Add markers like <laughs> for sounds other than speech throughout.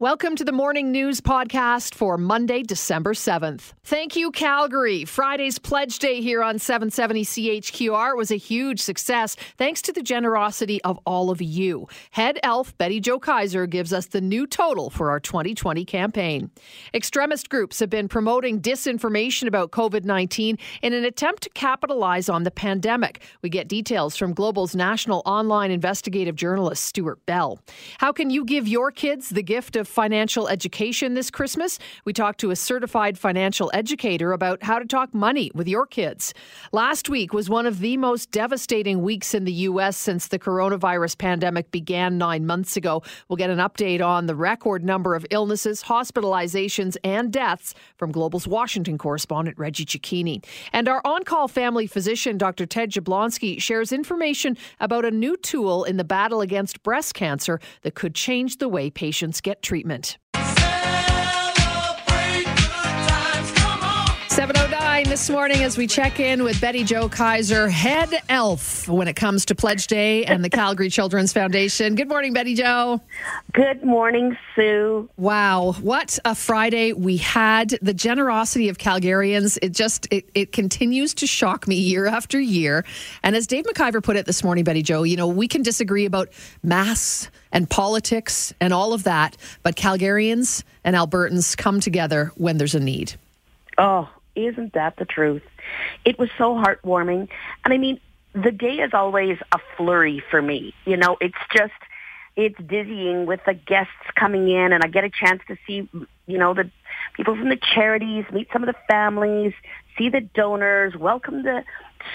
Welcome to the Morning News Podcast for Monday, December 7th. Thank you, Calgary. Friday's Pledge Day here on 770 CHQR was a huge success thanks to the generosity of all of you. Head elf Betty Jo Kaiser gives us the new total for our 2020 campaign. Extremist groups have been promoting disinformation about COVID 19 in an attempt to capitalize on the pandemic. We get details from Global's national online investigative journalist, Stewart Bell. How can you give your kids the gift of financial education this Christmas. We talked to a certified financial educator about how to talk money with your kids. Last week was one of the most devastating weeks in the U.S. since the coronavirus pandemic began nine months ago. We'll get an update on the record number of illnesses, hospitalizations, and deaths from Global's Washington correspondent Reggie Cecchini. And our on call family physician, Dr. Ted Jablonski, shares information about a new tool in the battle against breast cancer that could change the way patients get treatment treatment. 709 this morning as we check in with Betty Jo Kaiser, head elf when it comes to Pledge Day and the Calgary <laughs> Children's Foundation. Good morning, Betty Jo. Good morning, Sue. Wow, what a Friday we had. The generosity of Calgarians, it just it, it continues to shock me year after year. And as Dave McIver put it this morning, Betty Jo, you know, we can disagree about mass and politics and all of that, but Calgarians and Albertans come together when there's a need. Oh, isn't that the truth? It was so heartwarming. And I mean, the day is always a flurry for me. You know, it's just, it's dizzying with the guests coming in and I get a chance to see, you know, the people from the charities, meet some of the families, see the donors, welcome the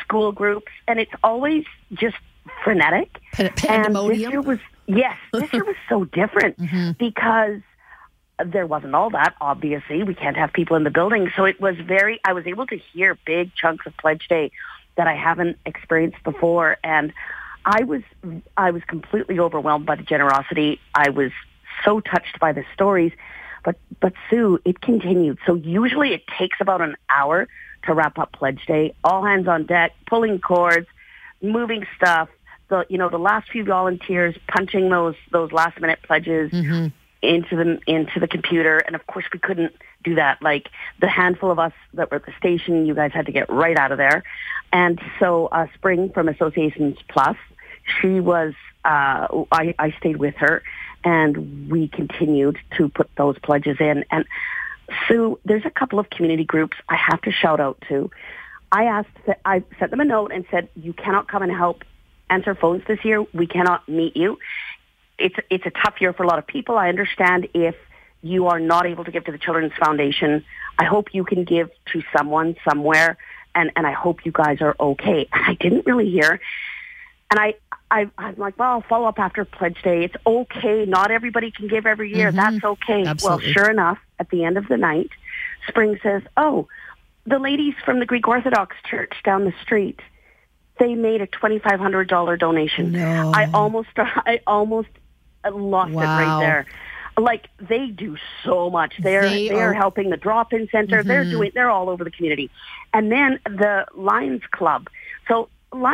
school groups. And it's always just frenetic. Pandemonium. And this year was, yes, this year was so different <laughs> mm-hmm. because there wasn't all that, obviously. We can't have people in the building. So it was very, I was able to hear big chunks of Pledge Day that I haven't experienced before. And I was, I was completely overwhelmed by the generosity. I was so touched by the stories. But, but Sue, it continued. So usually it takes about an hour to wrap up Pledge Day. All hands on deck, pulling cords, moving stuff. The, you know, the last few volunteers punching those, those last minute pledges. Mm-hmm into the into the computer. And of course we couldn't do that. Like the handful of us that were at the station you guys had to get right out of there. And so uh spring from associations plus she was uh i i stayed with her and we continued to put those pledges in. And sue there's a couple of community groups i have to shout out to. I asked that i sent them a note and said you cannot come and help answer phones this year. We cannot meet you it's it's a tough year for a lot of people. I understand if you are not able to give to the Children's Foundation. I hope you can give to someone somewhere, and and I hope you guys are okay. I didn't really hear, and I. I, I'm like, well, I'll follow up after Pledge Day. It's okay. Not everybody can give every year. Mm-hmm. That's okay. Absolutely. Well, sure enough, at the end of the night, Spring says, oh, the ladies from the Greek Orthodox Church down the street, they made a $2,500 donation. No. I almost, <laughs> I almost lost wow. it right there. Like they do so much. They're they they're are... helping the drop-in center. Mm-hmm. They're doing. They're all over the community, and then the Lions Club. So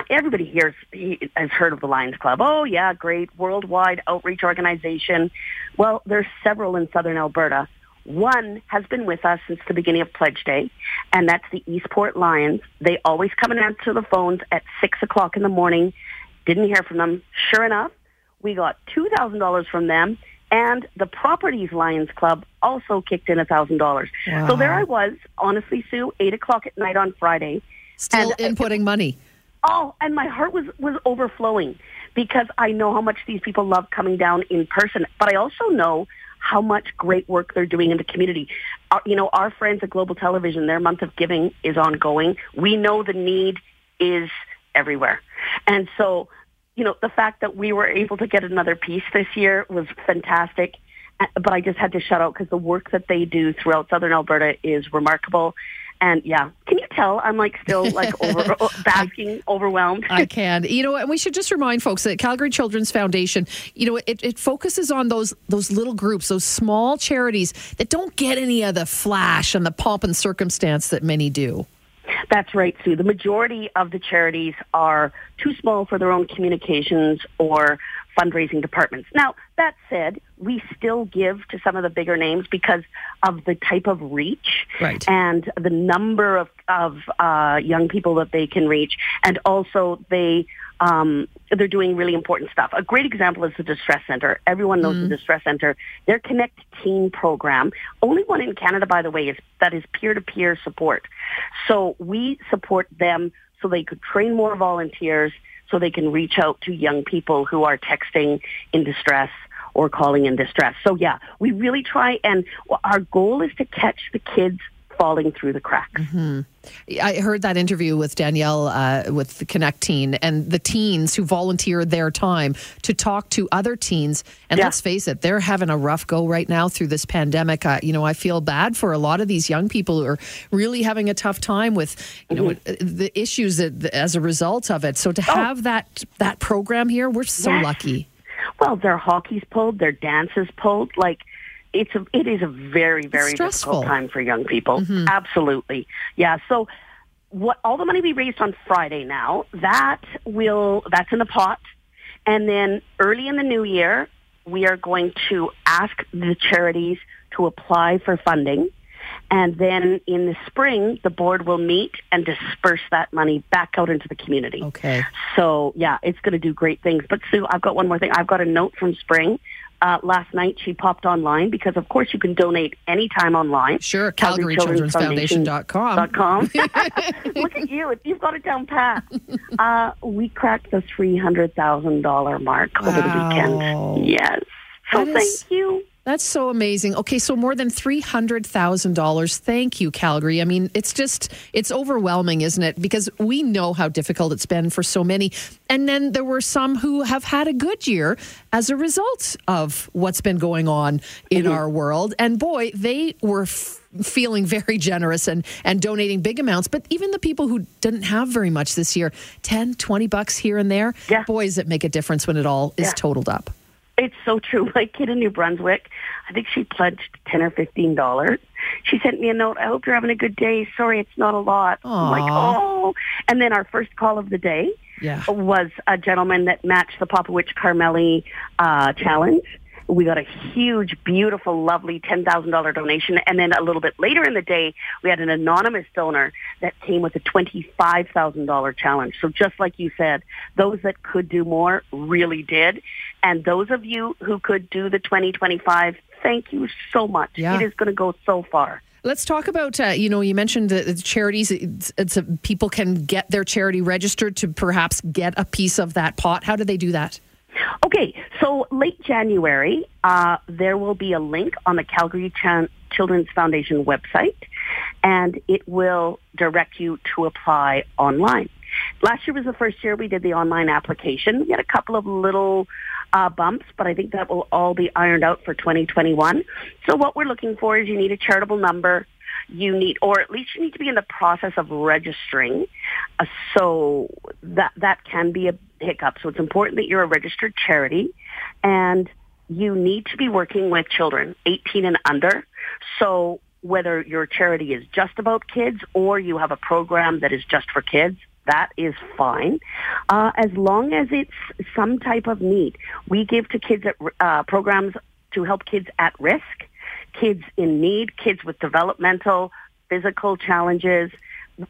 everybody here has heard of the Lions Club. Oh yeah, great worldwide outreach organization. Well, there's several in southern Alberta. One has been with us since the beginning of Pledge Day, and that's the Eastport Lions. They always come and answer the phones at six o'clock in the morning. Didn't hear from them. Sure enough, we got $2,000 from them. And the Properties Lions Club also kicked in $1,000. Wow. So there I was, honestly, Sue, 8 o'clock at night on Friday. Still and, uh, inputting money. Oh, and my heart was, was overflowing because I know how much these people love coming down in person. But I also know how much great work they're doing in the community. Our, you know, our friends at Global Television, their month of giving is ongoing. We know the need is everywhere. And so you know, the fact that we were able to get another piece this year was fantastic. Uh, but I just had to shut out because the work that they do throughout Southern Alberta is remarkable. And yeah, can you tell I'm like still like <laughs> over basking, overwhelmed? I can. You know, and we should just remind folks that Calgary Children's Foundation, you know, it, it focuses on those those little groups, those small charities that don't get any of the flash and the pomp and circumstance that many do. That's right, Sue. The majority of the charities are too small for their own communications or fundraising departments. Now, that said, we still give to some of the bigger names because of the type of reach right. and the number of, of uh, young people that they can reach. And also they, um, they're doing really important stuff. A great example is the Distress Center. Everyone knows mm. the Distress Center. Their Connect Teen program, only one in Canada, by the way, is that is peer-to-peer support. So we support them so they could train more volunteers so they can reach out to young people who are texting in distress or calling in distress. So yeah, we really try and our goal is to catch the kids falling through the cracks. Mm-hmm. I heard that interview with Danielle uh, with the ConnecTeen and the teens who volunteer their time to talk to other teens. And yeah. let's face it, they're having a rough go right now through this pandemic. Uh, you know, I feel bad for a lot of these young people who are really having a tough time with, you mm-hmm. know, the issues that, as a result of it. So to oh. have that that program here, we're so yes. lucky. Well, their hockey's pulled, their dance is pulled. Like it's a, it is a very very difficult time for young people. Mm-hmm. Absolutely, yeah. So what all the money we raised on Friday now that will that's in the pot, and then early in the new year we are going to ask the charities to apply for funding. And then in the spring, the board will meet and disperse that money back out into the community. Okay. So yeah, it's going to do great things. But Sue, I've got one more thing. I've got a note from Spring uh, last night she popped online because, of course, you can donate anytime online. Sure, Calgary, Children's, Foundation.com. .com. <laughs> <laughs> Look at you. You've got it down pat. Uh, we cracked the $300,000 mark wow. over the weekend. Yes. So thank you. That's so amazing. Okay, so more than $300,000. Thank you, Calgary. I mean, it's just, it's overwhelming, isn't it? Because we know how difficult it's been for so many. And then there were some who have had a good year as a result of what's been going on in mm-hmm. our world. And boy, they were. F- feeling very generous and, and donating big amounts. But even the people who didn't have very much this year, 10, 20 bucks here and there, yeah. boys, that make a difference when it all is totaled up. It's so true. <laughs> My kid in New Brunswick, I think she pledged ten or fifteen dollars. She sent me a note. I hope you're having a good day. Sorry, it's not a lot. Aww. I'm like, oh. And then our first call of the day yeah. was a gentleman that matched the Popowich Carmeli uh, challenge. We got a huge, beautiful, lovely $10,000 donation. And then a little bit later in the day, we had an anonymous donor that came with a $25,000 challenge. So just like you said, those that could do more really did. And those of you who could do the 2025, thank you so much. Yeah. It is going to go so far. Let's talk about, uh, you know, you mentioned the, the charities. It's, it's a, people can get their charity registered to perhaps get a piece of that pot. How do they do that? Okay, so late January, uh, there will be a link on the Calgary Ch- Children's Foundation website, and it will direct you to apply online. Last year was the first year we did the online application. We had a couple of little uh, bumps, but I think that will all be ironed out for 2021. So what we're looking for is you need a charitable number, you need, or at least you need to be in the process of registering. Uh, so that that can be a hiccup. So it's important that you're a registered charity, and you need to be working with children 18 and under. So whether your charity is just about kids or you have a program that is just for kids, that is fine, uh, as long as it's some type of need. We give to kids at uh, programs to help kids at risk kids in need, kids with developmental, physical challenges.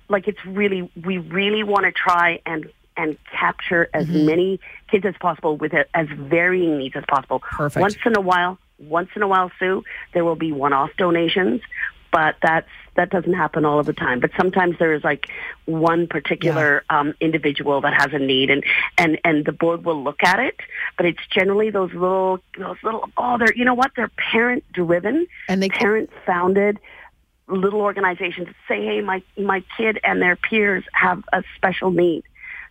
Like it's really, we really want to try and and capture as mm-hmm. many kids as possible with as varying needs as possible. Perfect. Once in a while, once in a while, Sue, there will be one-off donations, but that's that doesn't happen all of the time. But sometimes there is like one particular yeah. um, individual that has a need, and and and the board will look at it. But it's generally those little those little oh they're you know what they're parent driven and they parent founded little organizations that say hey my my kid and their peers have a special need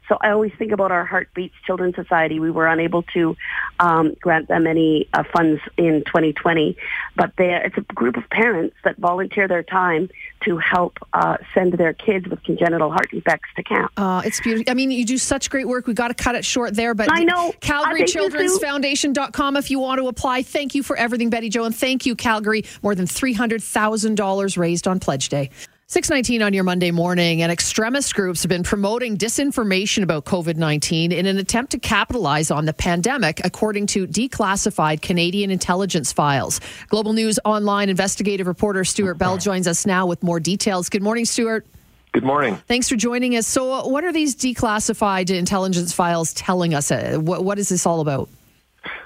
so I always think about our Heartbeats Children's Society. We were unable to um, grant them any uh, funds in 2020, but it's a group of parents that volunteer their time to help uh, send their kids with congenital heart defects to camp. Uh, it's beautiful. I mean, you do such great work. We've got to cut it short there, but I know Calgary Children's Foundation.com if you want to apply. Thank you for everything, Betty Jo, and thank you, Calgary. More than $300,000 raised on Pledge Day. 619 on your Monday morning, and extremist groups have been promoting disinformation about COVID 19 in an attempt to capitalize on the pandemic, according to declassified Canadian intelligence files. Global News Online investigative reporter Stewart Bell joins us now with more details. Good morning, Stewart. Good morning. Thanks for joining us. So, what are these declassified intelligence files telling us? Uh, what, what is this all about?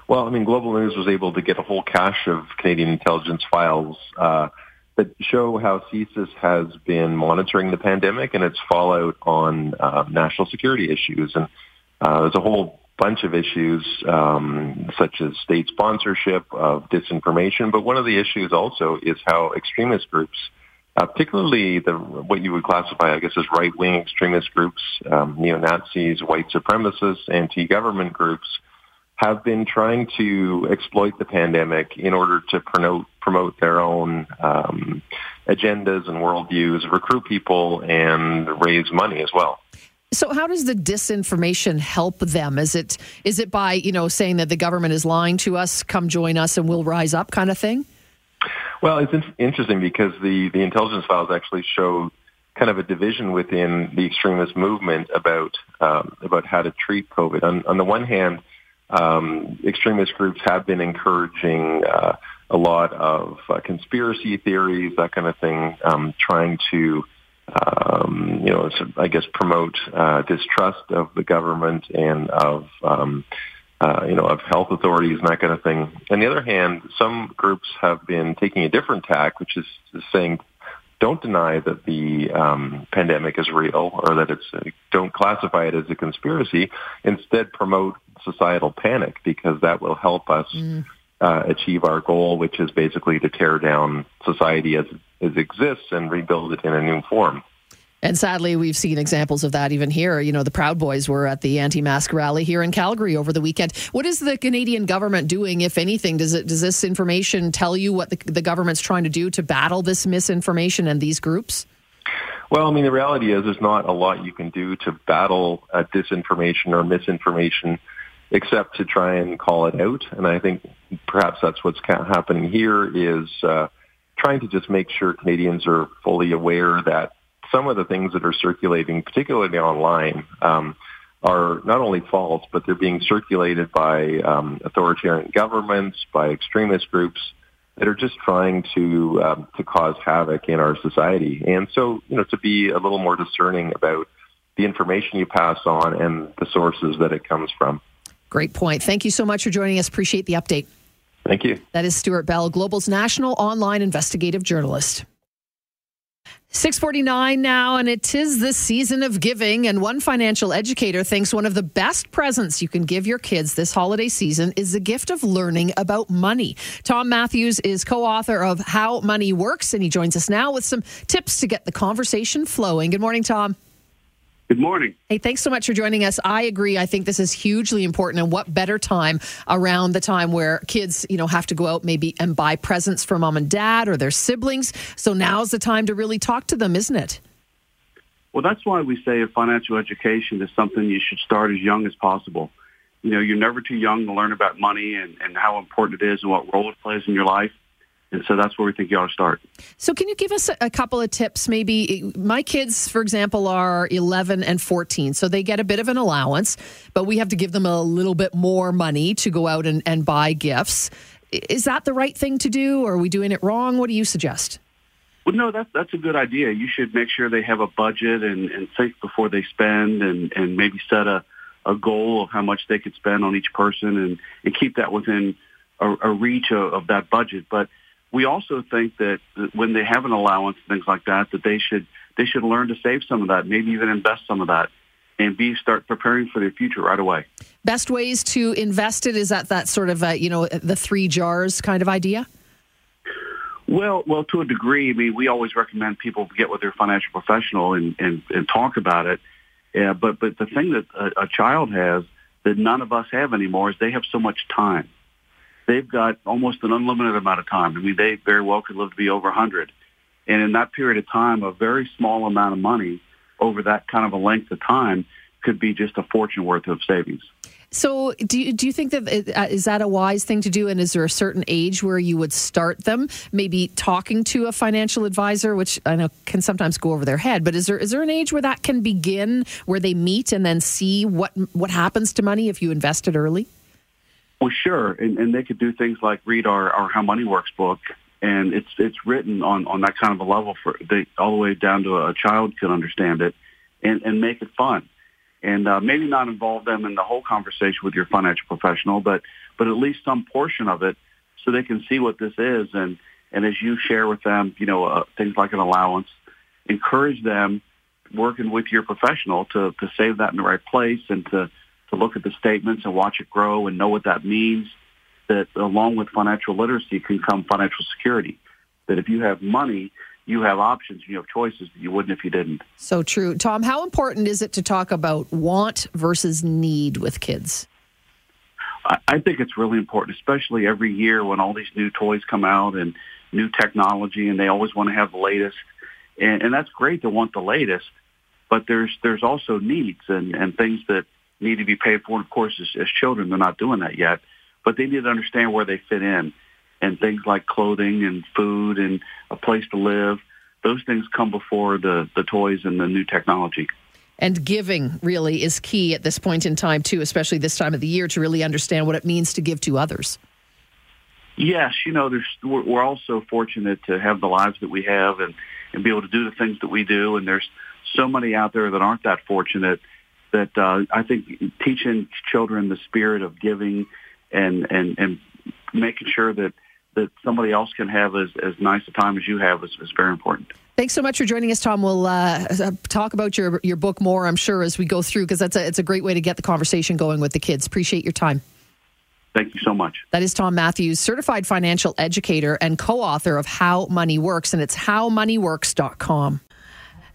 Well, I mean, Global News was able to get a whole cache of Canadian intelligence files. Uh, that show how CSIS has been monitoring the pandemic and its fallout on uh, national security issues. And uh, there's a whole bunch of issues, um, such as state sponsorship of disinformation. But one of the issues also is how extremist groups, uh, particularly the what you would classify, I guess, as right-wing extremist groups, um, neo-Nazis, white supremacists, anti-government groups, have been trying to exploit the pandemic in order to promote promote their own um, agendas and worldviews, recruit people, and raise money as well. So, how does the disinformation help them? Is it is it by you know saying that the government is lying to us, come join us, and we'll rise up, kind of thing? Well, it's in- interesting because the the intelligence files actually show kind of a division within the extremist movement about um, about how to treat COVID. On, on the one hand um, extremist groups have been encouraging uh, a lot of uh, conspiracy theories, that kind of thing, um, trying to, um, you know, I guess promote uh, distrust of the government and of, um, uh, you know, of health authorities and that kind of thing. On the other hand, some groups have been taking a different tack, which is, saying, don't deny that the um, pandemic is real or that it's uh, don't classify it as a conspiracy. Instead, promote societal panic because that will help us mm. uh, achieve our goal, which is basically to tear down society as, as it exists and rebuild it in a new form. And sadly, we've seen examples of that even here. You know, the Proud Boys were at the anti-mask rally here in Calgary over the weekend. What is the Canadian government doing, if anything? Does it does this information tell you what the, the government's trying to do to battle this misinformation and these groups? Well, I mean, the reality is there's not a lot you can do to battle uh, disinformation or misinformation except to try and call it out. And I think perhaps that's what's happening here is uh, trying to just make sure Canadians are fully aware that some of the things that are circulating, particularly online, um, are not only false, but they're being circulated by um, authoritarian governments, by extremist groups that are just trying to um, to cause havoc in our society. And so, you know, to be a little more discerning about the information you pass on and the sources that it comes from. Great point. Thank you so much for joining us. Appreciate the update. Thank you. That is Stewart Bell, Global's national online investigative journalist. 649 now, and it is the season of giving. And one financial educator thinks one of the best presents you can give your kids this holiday season is the gift of learning about money. Tom Mathews is co author of How Money Works, and he joins us now with some tips to get the conversation flowing. Good morning, Tom. Good morning. Hey, thanks so much for joining us. I agree. I think this is hugely important. And what better time around the time where kids, you know, have to go out maybe and buy presents for mom and dad or their siblings. So now's the time to really talk to them, isn't it? Well, that's why we say financial education is something you should start as young as possible. You know, you're never too young to learn about money and, and how important it is and what role it plays in your life. And so that's where we think you ought to start. So, can you give us a couple of tips? Maybe eh, my kids, for example, are 11 and 14, so they get a bit of an allowance, but we have to give them a little bit more money to go out and, and buy gifts. Is that the right thing to do, or are we doing it wrong? What do you suggest? Well, no, that's that's a good idea. You should make sure they have a budget and, and think before they spend, and, and maybe set a, a goal of how much they could spend on each person, and, and keep that within a, a reach of, of that budget. But we also think that when they have an allowance and things like that, that they should they should learn to save some of that, maybe even invest some of that, and be start preparing for their future right away. Best ways to invest it is that that sort of a, you know the three jars kind of idea. Well, well, to a degree, I mean, we always recommend people get with their financial professional and and, and talk about it. Yeah, but but the thing that a, a child has that none of us have anymore is they have so much time they've got almost an unlimited amount of time. I mean, they very well could live to be over 100. And in that period of time, a very small amount of money over that kind of a length of time could be just a fortune worth of savings. So, do you, do you think that uh, is that a wise thing to do? And is there a certain age where you would start them? Maybe talking to a financial advisor, which I know can sometimes go over their head. But is there is there an age where that can begin, where they meet and then see what what happens to money if you invest it early? Well, sure, and, and they could do things like read our, our How Money Works book, and it's it's written on on that kind of a level for they all the way down to a child could understand it, and and make it fun and uh, maybe not involve them in the whole conversation with your financial professional, but but at least some portion of it, so they can see what this is. And and as you share with them, you know, uh, things like an allowance, encourage them working with your professional to to save that in the right place and to to look at the statements and watch it grow and know what that means. That along with financial literacy can come financial security. That if you have money you have options, and you have choices that you wouldn't if you didn't. So true. Tom, how important is it to talk about want versus need with kids? I think it's really important, especially every year when all these new toys come out and new technology, and they always want to have the latest. And, and that's great to want the latest, but there's there's also needs and, and things that need to be paid for. And of course, as, as children, they're not doing that yet, but they need to understand where they fit in and things like clothing and food and a place to live. Those things come before the, the toys and the new technology. And giving really is key at this point in time, too, especially this time of the year, to really understand what it means to give to others. Yes, you know, there's, we're, we're also fortunate to have the lives that we have and, and be able to do the things that we do. And there's so many out there that aren't that fortunate that uh, I think teaching children the spirit of giving and, and, and making sure that that somebody else can have as, as nice a time as you have is, is very important. Thanks so much for joining us, Tom. We'll uh, talk about your your book more, I'm sure, as we go through, because that's a, it's a great way to get the conversation going with the kids. Appreciate your time. Thank you so much. That is Tom Mathews, certified financial educator and co author of How Money Works, and it's howmoneyworks.com.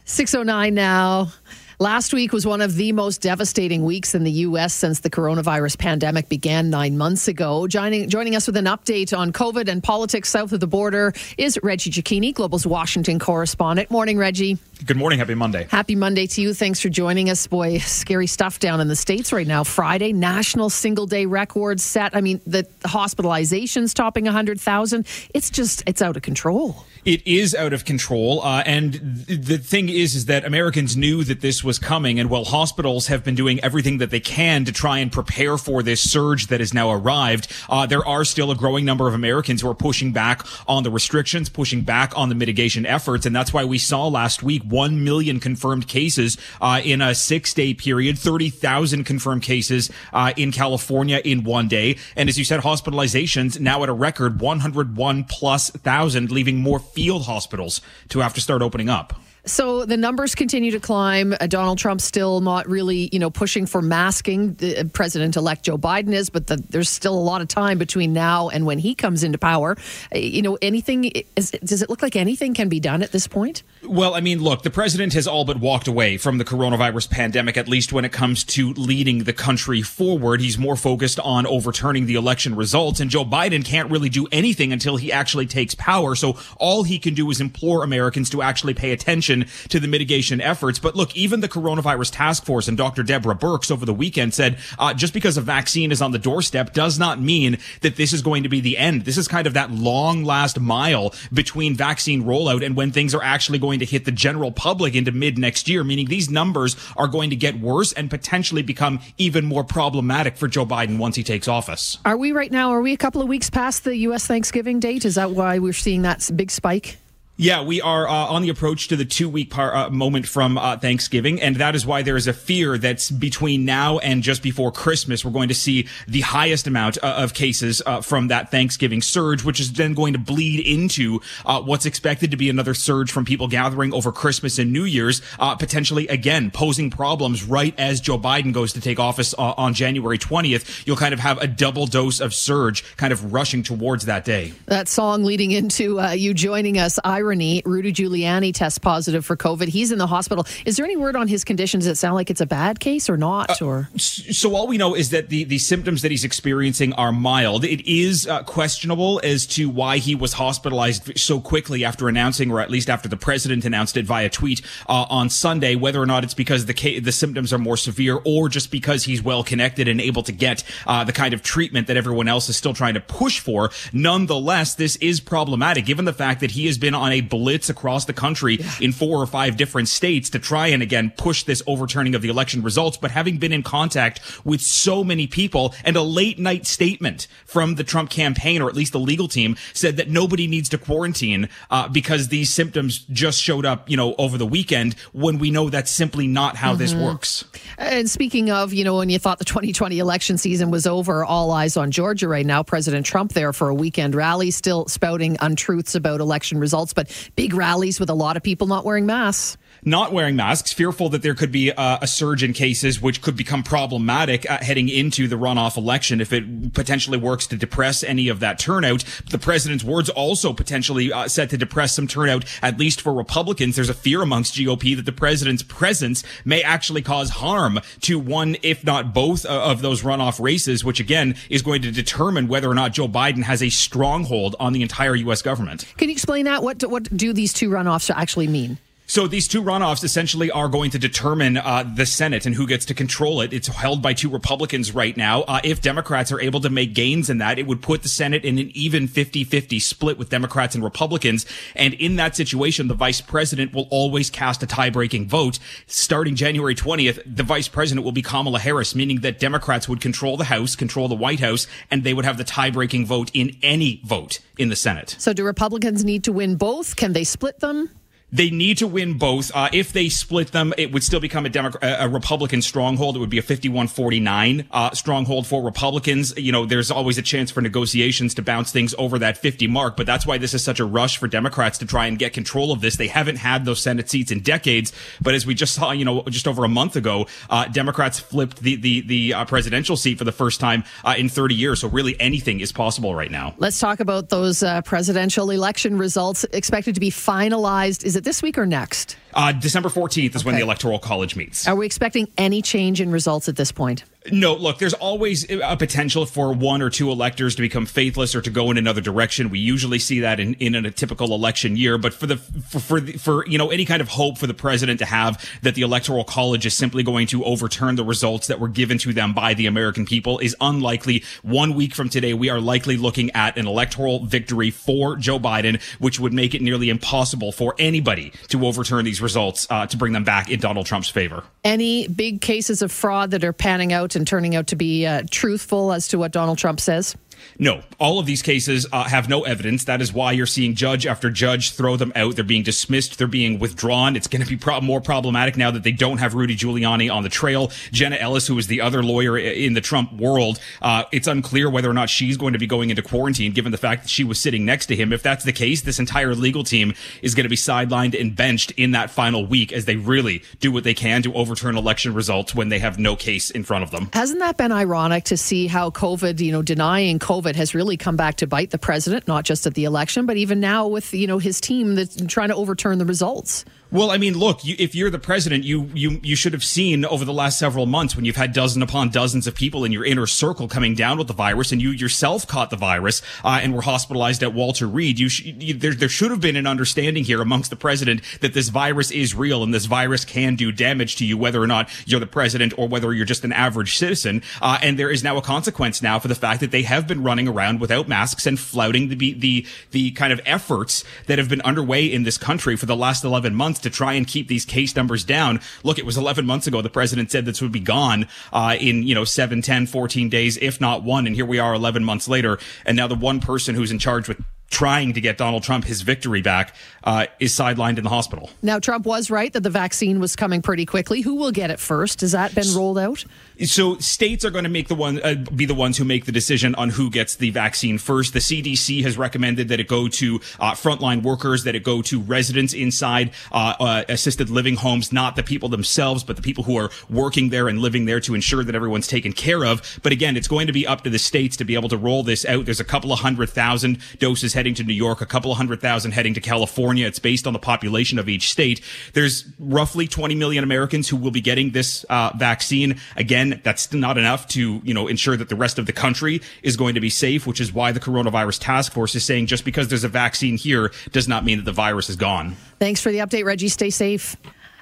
609 now. Last week was one of the most devastating weeks in the U.S. since the coronavirus pandemic began nine months ago. Joining, joining us with an update on COVID and politics south of the border is Reggie Cecchini, Global's Washington correspondent. Morning, Reggie. Good morning. Happy Monday. Happy Monday to you. Thanks for joining us. Boy, scary stuff down in the States right now. Friday, national single day record set. I mean, the hospitalizations topping 100,000. It's just, it's out of control it is out of control. Uh, and th- the thing is, is that Americans knew that this was coming. And while hospitals have been doing everything that they can to try and prepare for this surge that has now arrived, uh, there are still a growing number of Americans who are pushing back on the restrictions, pushing back on the mitigation efforts. And that's why we saw last week 1 million confirmed cases uh, in a six day period, 30,000 confirmed cases uh, in California in one day. And as you said, hospitalizations now at a record 101 plus thousand, leaving more field hospitals to have to start opening up. So the numbers continue to climb. Uh, Donald Trump's still not really, you know, pushing for masking. The uh, President-elect Joe Biden is, but the, there's still a lot of time between now and when he comes into power. Uh, you know, anything is, does it look like anything can be done at this point? Well, I mean, look, the president has all but walked away from the coronavirus pandemic, at least when it comes to leading the country forward. He's more focused on overturning the election results, and Joe Biden can't really do anything until he actually takes power. So all he can do is implore Americans to actually pay attention to the mitigation efforts. But look, even the coronavirus task force and Dr. Deborah Birx over the weekend said, uh, just because a vaccine is on the doorstep does not mean that this is going to be the end. This is kind of that long last mile between vaccine rollout and when things are actually going to hit the general public into mid next year, meaning these numbers are going to get worse and potentially become even more problematic for Joe Biden once he takes office. Are we right now? Are we a couple of weeks past the U.S. Thanksgiving date? Is that why we're seeing that big spike? Yeah, we are uh, on the approach to the two week par- uh, moment from uh, Thanksgiving. And that is why there is a fear that's between now and just before Christmas, we're going to see the highest amount uh, of cases uh, from that Thanksgiving surge, which is then going to bleed into uh, what's expected to be another surge from people gathering over Christmas and New Year's, potentially again posing problems right as Joe Biden goes to take office on January 20th. You'll kind of have a double dose of surge kind of rushing towards that day. That song leading into you joining us, I irony, Rudy Giuliani tests positive for COVID. He's in the hospital. Is there any word on his condition? Does it sound like it's a bad case or not? Uh, or so all we know is that the the symptoms that he's experiencing are mild. It is uh, questionable as to why he was hospitalized so quickly after announcing, or at least after the president announced it via tweet uh, on Sunday. Whether or not it's because the ca- the symptoms are more severe, or just because he's well connected and able to get uh, the kind of treatment that everyone else is still trying to push for. Nonetheless, this is problematic given the fact that he has been on a blitz across the country yeah. in four or five different states to try and again push this overturning of the election results, but having been in contact with so many people and a late night statement from the Trump campaign, or at least the legal team, said that nobody needs to quarantine uh, because these symptoms just showed up, you know, over the weekend when we know that's simply not how mm-hmm. this works. And speaking of, you know, when you thought the 2020 election season was over, all eyes on Georgia right now. President Trump there for a weekend rally, still spouting untruths about election results, but big rallies with a lot of people not wearing masks not wearing masks, fearful that there could be uh, a surge in cases, which could become problematic uh, heading into the runoff election if it potentially works to depress any of that turnout. The president's words also potentially uh, said to depress some turnout, at least for Republicans. There's a fear amongst GOP that the president's presence may actually cause harm to one, if not both, uh, of those runoff races, which again is going to determine whether or not Joe Biden has a stronghold on the entire U.S. government. Can you explain that? What do, what do these two runoffs actually mean? So these two runoffs essentially are going to determine uh, the Senate and who gets to control it. It's held by two Republicans right now. Uh, if Democrats are able to make gains in that, it would put the Senate in an even 50-50 split with Democrats and Republicans. And in that situation, the vice president will always cast a tie-breaking vote. Starting January 20th, the vice president will be Kamala Harris, meaning that Democrats would control the House, control the White House, and they would have the tie-breaking vote in any vote in the Senate. So do Republicans need to win both? Can they split them? They need to win both. Uh, if they split them, it would still become a Democrat, a Republican stronghold. It would be a 51-49 uh, stronghold for Republicans. You know, there's always a chance for negotiations to bounce things over that 50 mark, but that's why this is such a rush for Democrats to try and get control of this. They haven't had those Senate seats in decades, but as we just saw, you know, just over a month ago, uh, Democrats flipped the the the uh, presidential seat for the first time uh, in 30 years. So really, anything is possible right now. Let's talk about those uh, presidential election results expected to be finalized. Is it this week or next? Uh, December 14th is okay. when the Electoral College meets. Are we expecting any change in results at this point? No, look, there's always a potential for one or two electors to become faithless or to go in another direction. We usually see that in, in a typical election year, but for the, for, for, the, for, you know, any kind of hope for the president to have that the electoral college is simply going to overturn the results that were given to them by the American people is unlikely. One week from today, we are likely looking at an electoral victory for Joe Biden, which would make it nearly impossible for anybody to overturn these results, uh, to bring them back in Donald Trump's favor. Any big cases of fraud that are panning out and turning out to be uh, truthful as to what Donald Trump says? No, all of these cases uh, have no evidence. That is why you're seeing judge after judge throw them out. They're being dismissed. They're being withdrawn. It's going to be pro- more problematic now that they don't have Rudy Giuliani on the trail. Jenna Ellis, who is the other lawyer in the Trump world, uh, it's unclear whether or not she's going to be going into quarantine, given the fact that she was sitting next to him. If that's the case, this entire legal team is going to be sidelined and benched in that final week as they really do what they can to overturn election results when they have no case in front of them. Hasn't that been ironic to see how COVID, you know, denying COVID has really come back to bite the president, not just at the election, but even now with you know his team that's trying to overturn the results. Well, I mean, look, you, if you're the president, you you you should have seen over the last several months when you've had dozen upon dozens of people in your inner circle coming down with the virus, and you yourself caught the virus uh, and were hospitalized at Walter Reed. You, sh- you there there should have been an understanding here amongst the president that this virus is real and this virus can do damage to you, whether or not you're the president or whether you're just an average citizen. Uh, and there is now a consequence now for the fact that they have been running around without masks and flouting the the the kind of efforts that have been underway in this country for the last 11 months months to try and keep these case numbers down. Look, it was 11 months ago. The president said this would be gone, uh, in, you know, 7, 10, 14 days, if not one. And here we are 11 months later. And now the one person who's in charge with trying to get Donald Trump his victory back uh, is sidelined in the hospital. Now, Trump was right that the vaccine was coming pretty quickly. Who will get it first? Has that been rolled out? So states are going to make the one uh, be the ones who make the decision on who gets the vaccine first. The CDC has recommended that it go to uh, frontline workers, that it go to residents inside uh, uh, assisted living homes, not the people themselves, but the people who are working there and living there to ensure that everyone's taken care of. But again, it's going to be up to the states to be able to roll this out. There's a couple of hundred thousand doses heading to New York, a couple of hundred thousand heading to California. It's based on the population of each state. There's roughly 20 million Americans who will be getting this uh, vaccine. Again, that's not enough to, you know, ensure that the rest of the country is going to be safe, which is why the coronavirus task force is saying just because there's a vaccine here does not mean that the virus is gone. Thanks for the update, Reggie. Stay safe.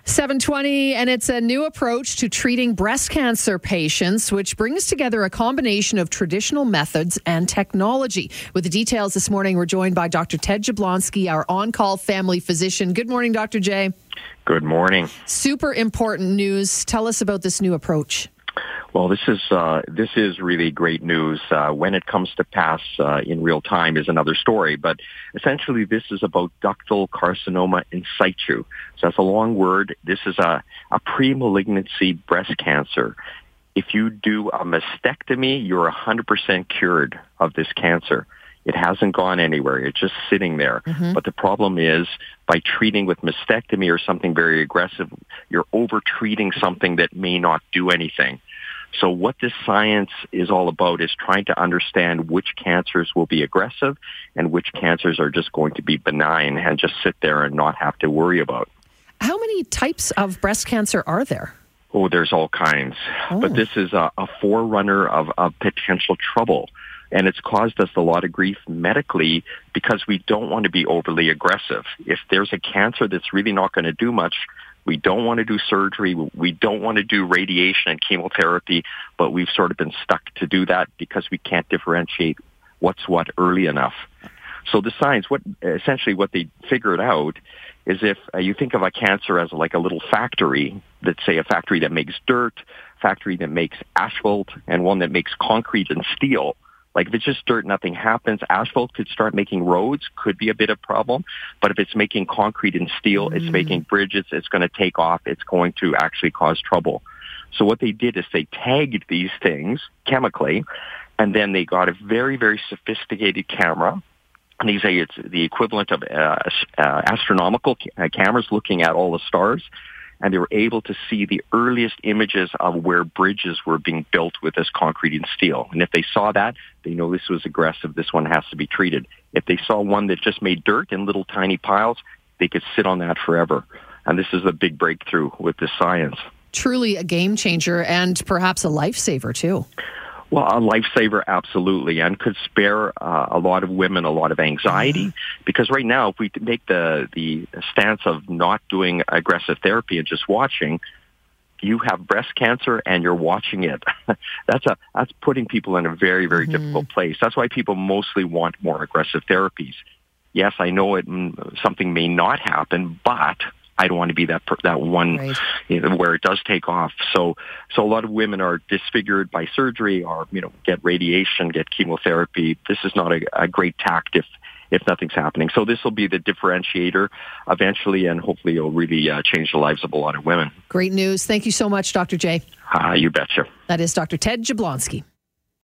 720, and it's a new approach to treating breast cancer patients, which brings together a combination of traditional methods and technology. With the details this morning, we're joined by Dr. Ted Jablonski, our on call family physician. Good morning, Dr. J. Good morning. Super important news. Tell us about this new approach. Well, this is uh, this is really great news. Uh, when it comes to pass uh, in real time is another story, but essentially this is about ductal carcinoma in situ. So that's a long word. This is a, a pre-malignancy breast cancer. If you do a mastectomy, you're 100% cured of this cancer. It hasn't gone anywhere. It's just sitting there. Mm-hmm. But the problem is by treating with mastectomy or something very aggressive, you're over treating something that may not do anything. So what this science is all about is trying to understand which cancers will be aggressive and which cancers are just going to be benign and just sit there and not have to worry about. How many types of breast cancer are there? Oh, there's all kinds. Oh. But this is a, a forerunner of, of potential trouble. And it's caused us a lot of grief medically because we don't want to be overly aggressive. If there's a cancer that's really not going to do much, we don't want to do surgery. We don't want to do radiation and chemotherapy, but we've sort of been stuck to do that because we can't differentiate what's what early enough. So the science, what essentially what they figured out is if uh, you think of a cancer as like a little factory, let's say a factory that makes dirt, factory that makes asphalt, and one that makes concrete and steel. Like if it's just dirt, nothing happens. Asphalt could start making roads, could be a bit of a problem. But if it's making concrete and steel, mm. it's making bridges, it's going to take off. It's going to actually cause trouble. So what they did is they tagged these things chemically, and then they got a very, very sophisticated camera. And they say it's the equivalent of uh, uh, astronomical ca- cameras looking at all the stars and they were able to see the earliest images of where bridges were being built with this concrete and steel. And if they saw that, they know this was aggressive. This one has to be treated. If they saw one that just made dirt in little tiny piles, they could sit on that forever. And this is a big breakthrough with this science. Truly a game changer and perhaps a lifesaver too. Well, a lifesaver, absolutely, and could spare uh, a lot of women a lot of anxiety. Mm-hmm. Because right now, if we make the the stance of not doing aggressive therapy and just watching, you have breast cancer and you're watching it. <laughs> that's a that's putting people in a very very mm-hmm. difficult place. That's why people mostly want more aggressive therapies. Yes, I know it mm, something may not happen, but I don't want to be that that one right. you know, where it does take off. So so a lot of women are disfigured by surgery, or you know get radiation, get chemotherapy. This is not a, a great tact if if nothing's happening. So this will be the differentiator eventually, and hopefully it'll really uh, change the lives of a lot of women. Great news. Thank you so much, Dr. J. Uh, you betcha. That is Dr. Ted Jablonski.